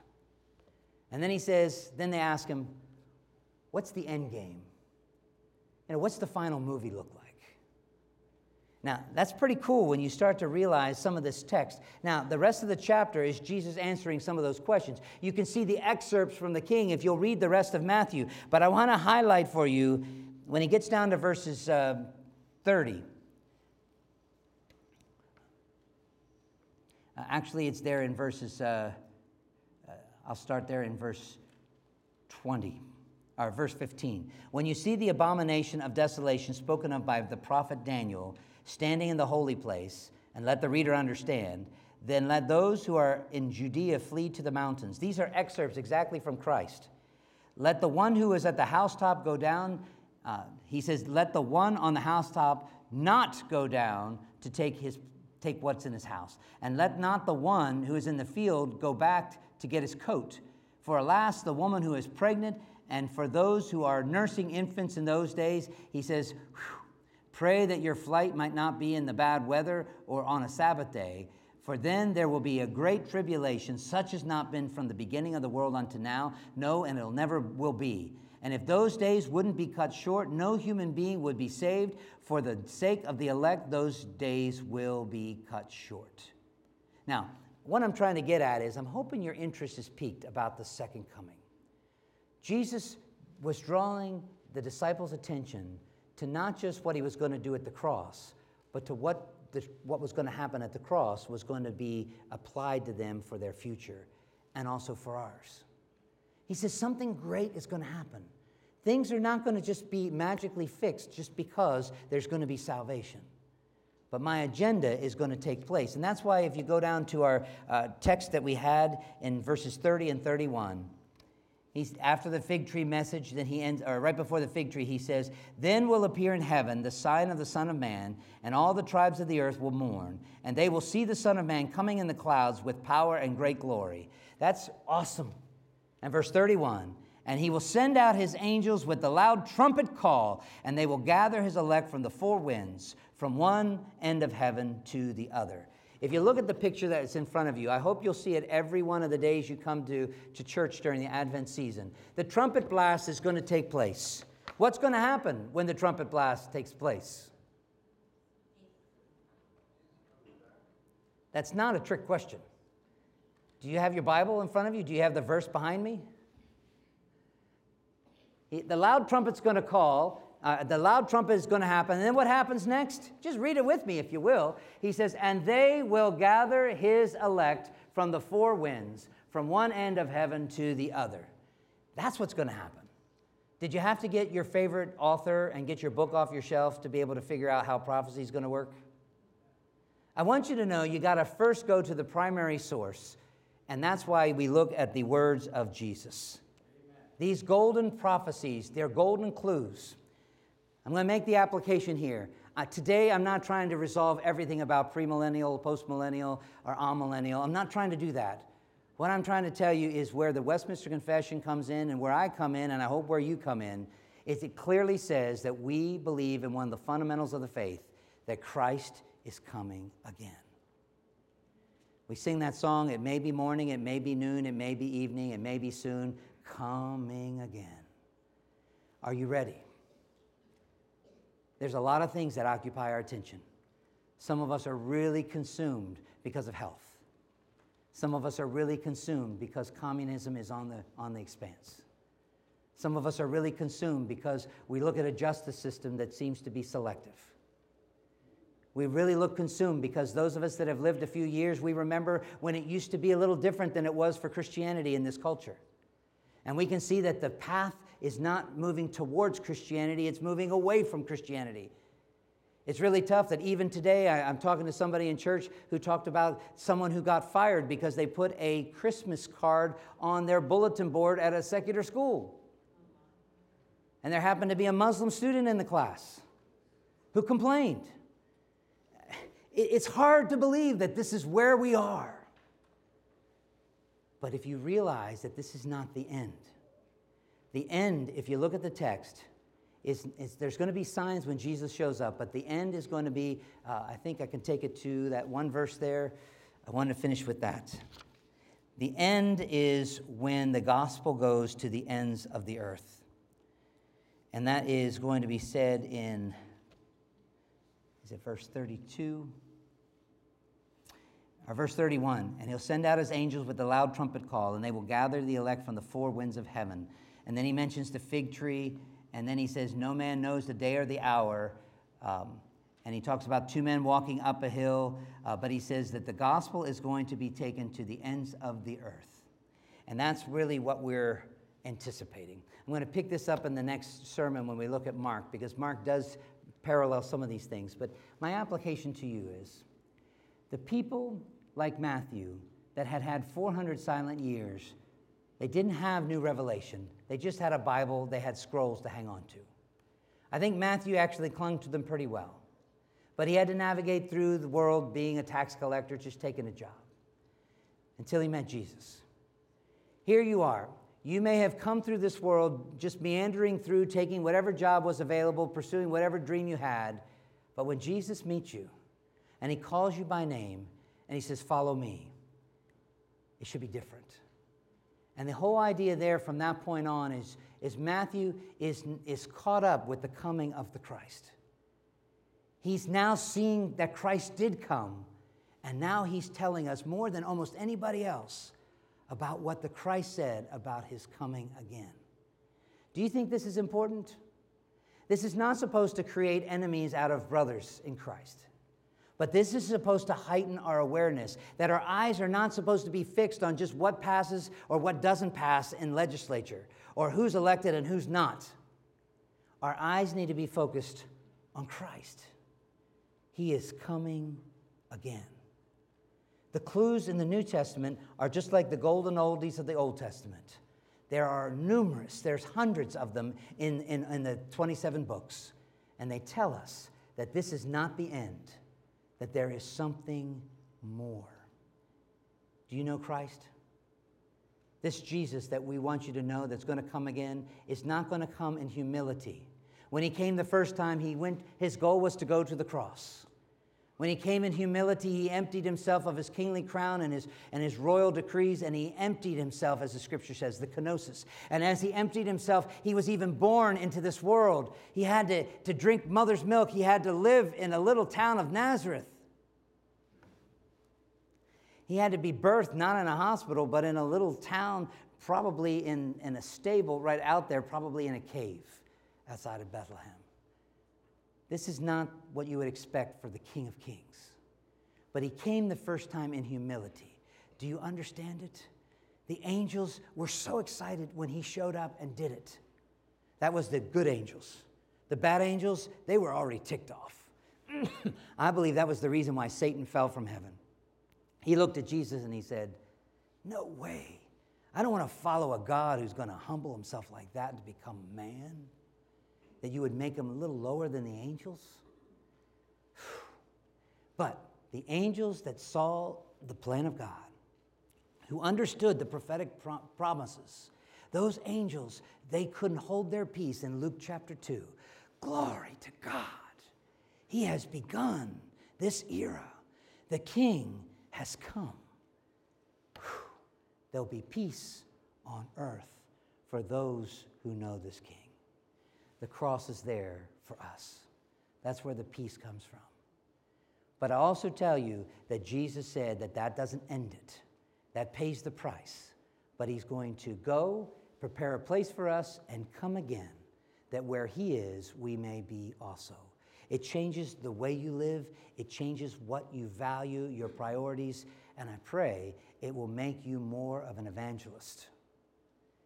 And then he says, then they ask him, what's the end game? You know, what's the final movie look like? Now, that's pretty cool when you start to realize some of this text. Now, the rest of the chapter is Jesus answering some of those questions. You can see the excerpts from the king if you'll read the rest of Matthew. But I want to highlight for you when he gets down to verses uh, 30. Uh, actually, it's there in verses, uh, uh, I'll start there in verse 20, or verse 15. When you see the abomination of desolation spoken of by the prophet Daniel standing in the holy place, and let the reader understand, then let those who are in Judea flee to the mountains. These are excerpts exactly from Christ. Let the one who is at the housetop go down. Uh, he says, Let the one on the housetop not go down to take his take what's in his house. And let not the one who is in the field go back to get his coat. For alas, the woman who is pregnant, and for those who are nursing infants in those days, he says, Pray that your flight might not be in the bad weather or on a Sabbath day, for then there will be a great tribulation, such as not been from the beginning of the world unto now, no, and it'll never will be. And if those days wouldn't be cut short, no human being would be saved. For the sake of the elect, those days will be cut short. Now, what I'm trying to get at is I'm hoping your interest is piqued about the second coming. Jesus was drawing the disciples' attention to not just what he was going to do at the cross, but to what, the, what was going to happen at the cross was going to be applied to them for their future and also for ours. He says something great is going to happen. Things are not going to just be magically fixed just because there's going to be salvation. But my agenda is going to take place. And that's why, if you go down to our uh, text that we had in verses 30 and 31, He's, after the fig tree message, then he ends, or right before the fig tree, he says, Then will appear in heaven the sign of the Son of Man, and all the tribes of the earth will mourn, and they will see the Son of Man coming in the clouds with power and great glory. That's awesome. And verse 31 And he will send out his angels with the loud trumpet call, and they will gather his elect from the four winds, from one end of heaven to the other. If you look at the picture that's in front of you, I hope you'll see it every one of the days you come to, to church during the Advent season. The trumpet blast is going to take place. What's going to happen when the trumpet blast takes place? That's not a trick question. Do you have your Bible in front of you? Do you have the verse behind me? The loud trumpet's going to call, uh, the loud trumpet is going to happen. And then what happens next? Just read it with me if you will. He says, And they will gather his elect from the four winds, from one end of heaven to the other. That's what's going to happen. Did you have to get your favorite author and get your book off your shelf to be able to figure out how prophecy is going to work? I want you to know you got to first go to the primary source, and that's why we look at the words of Jesus. Amen. These golden prophecies, they're golden clues. I'm going to make the application here. Uh, today, I'm not trying to resolve everything about premillennial, postmillennial, or amillennial. I'm not trying to do that. What I'm trying to tell you is where the Westminster Confession comes in and where I come in, and I hope where you come in, is it clearly says that we believe in one of the fundamentals of the faith that Christ is coming again. We sing that song, it may be morning, it may be noon, it may be evening, it may be soon, coming again. Are you ready? There's a lot of things that occupy our attention. Some of us are really consumed because of health. Some of us are really consumed because communism is on the, on the expanse. Some of us are really consumed because we look at a justice system that seems to be selective. We really look consumed because those of us that have lived a few years, we remember when it used to be a little different than it was for Christianity in this culture. And we can see that the path is not moving towards Christianity, it's moving away from Christianity. It's really tough that even today, I, am talking to somebody in church who talked about someone who got fired because they put a Christmas card on their bulletin board at a secular school. And there happened to be a Muslim student in the class who complained. It's hard to believe that this is where we are. But if you realize that this is not the end, the end, if you look at the text, is, is there's going to be signs when Jesus shows up, but the end is going to be, uh, I think I can take it to that one verse there. I want to finish with that. The end is when the gospel goes to the ends of the earth. And that is going to be said in, is it verse 32? Or verse 31 And he'll send out his angels with a loud trumpet call, and they will gather the elect from the four winds of heaven and then he mentions the fig tree, and then he says, No man knows the day or the hour. Um, and he talks about two men walking up a hill, uh, but he says that the gospel is going to be taken to the ends of the earth. And that's really what we're anticipating. I'm going to pick this up in the next sermon when we look at Mark, because Mark does parallel some of these things. But my application to you is the people like Matthew that had had 400 silent years they didn't have new revelation, they just had a Bible, they had scrolls to hang on to. I think Matthew actually clung to them pretty well. But he had to navigate through the world being a tax collector, just taking a job, until he met Jesus. Here you are. You may have come through this world just meandering through, taking whatever job was available, pursuing whatever dream you had. But when Jesus meets you and he calls you by name and he says, Follow me, it should be different. And the whole idea there from that point on is, is Matthew is, is caught up with the coming of the Christ. He's now seeing that Christ did come, and now he's telling us more than almost anybody else about what the Christ said about his coming again. Do you think this is important? This is not supposed to create enemies out of brothers in Christ. But this is supposed to heighten our awareness that our eyes are not supposed to be fixed on just what passes or what doesn't pass in legislature or who's elected and who's not. Our eyes need to be focused on Christ. He is coming again. The clues in the New Testament are just like the golden oldies of the Old Testament. There are numerous, there's hundreds of them in, in, in the 27 books. And they tell us that this is not the end, that there is something more. Do you know Christ? This Jesus that we want you to know that's going to come again is not going to come in humility. When he came the first time, he went, his goal was to go to the cross. When he came in humility, he emptied himself of his kingly crown and his, and his royal decrees, and he emptied himself, as the scripture says, the kenosis. And as he emptied himself, he was even born into this world. He had to, to drink mother's milk, he had to live in a little town of Nazareth. He had to be birthed not in a hospital, but in a little town, probably in, in a stable right out there, probably in a cave outside of Bethlehem. This is not what you would expect for the King of Kings. But he came the first time in humility. Do you understand it? The angels were so excited when he showed up and did it. That was the good angels. The bad angels, they were already ticked off. *clears throat* I believe that was the reason why Satan fell from heaven. He looked at Jesus and he said, No way. I don't want to follow a God who's going to humble himself like that to become man that you would make them a little lower than the angels? *sighs* But the angels that saw the plan of God, who understood the prophetic pro- promises, those angels, they couldn't hold their peace in Luke chapter 2. Glory to God. He has begun this era. The king has come. There'll be peace on earth for those who know this king. The cross is there for us. That's where the peace comes from. But I also tell you that Jesus said that that doesn't end it, that pays the price. But he's going to go, prepare a place for us, and come again, that where he is, we may be also. It changes the way you live, it changes what you value, your priorities, and I pray it will make you more of an evangelist.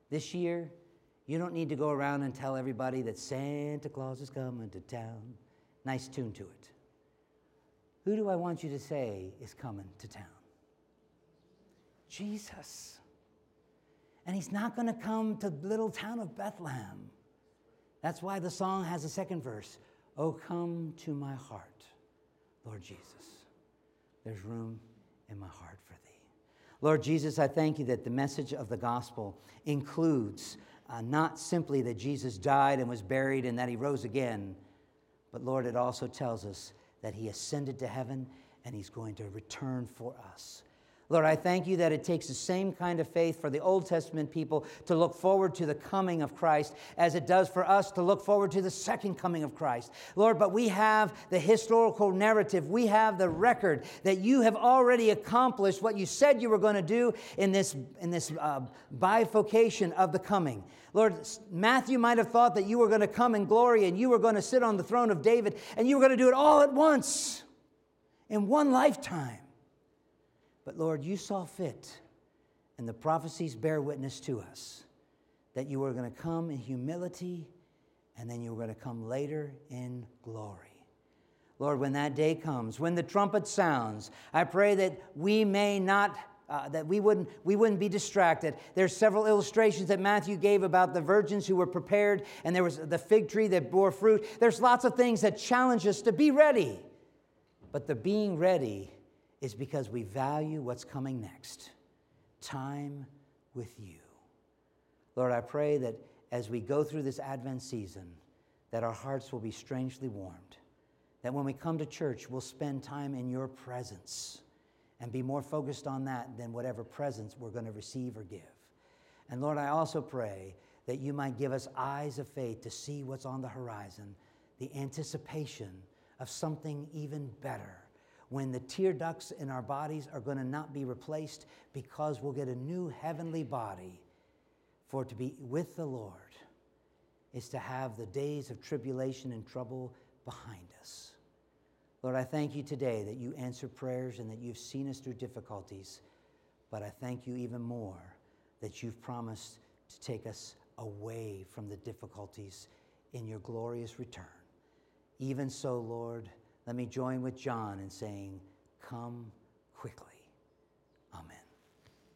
This year, you don't need to go around and tell everybody that Santa Claus is coming to town. Nice tune to it. Who do I want you to say is coming to town? Jesus. And he's not going to come to the little town of Bethlehem. That's why the song has a second verse. Oh, come to my heart, Lord Jesus. There's room in my heart for thee. Lord Jesus, I thank you that the message of the gospel includes uh, not simply that Jesus died and was buried and that he rose again, but Lord, it also tells us that he ascended to heaven and he's going to return for us. Lord, I thank you that it takes the same kind of faith for the Old Testament people to look forward to the coming of Christ as it does for us to look forward to the second coming of Christ. Lord, but we have the historical narrative, we have the record that you have already accomplished what you said you were going to do in this, in this uh, bifurcation of the coming. Lord, Matthew might have thought that you were going to come in glory and you were going to sit on the throne of David and you were going to do it all at once in one lifetime. But Lord, you saw fit, and the prophecies bear witness to us that you were going to come in humility and then you were going to come later in glory. Lord, when that day comes, when the trumpet sounds, I pray that we may not. Uh, that we wouldn't, we wouldn't be distracted. There's several illustrations that Matthew gave about the virgins who were prepared, and there was the fig tree that bore fruit. There's lots of things that challenge us to be ready. But the being ready is because we value what's coming next time with you. Lord, I pray that as we go through this Advent season, that our hearts will be strangely warmed. That when we come to church, we'll spend time in your presence and be more focused on that than whatever presents we're going to receive or give. And Lord, I also pray that you might give us eyes of faith to see what's on the horizon, the anticipation of something even better when the tear ducts in our bodies are going to not be replaced because we'll get a new heavenly body. For to be with the Lord is to have the days of tribulation and trouble behind us. Lord, I thank you today that you answer prayers and that you've seen us through difficulties. But I thank you even more that you've promised to take us away from the difficulties in your glorious return. Even so, Lord, let me join with John in saying, Come quickly.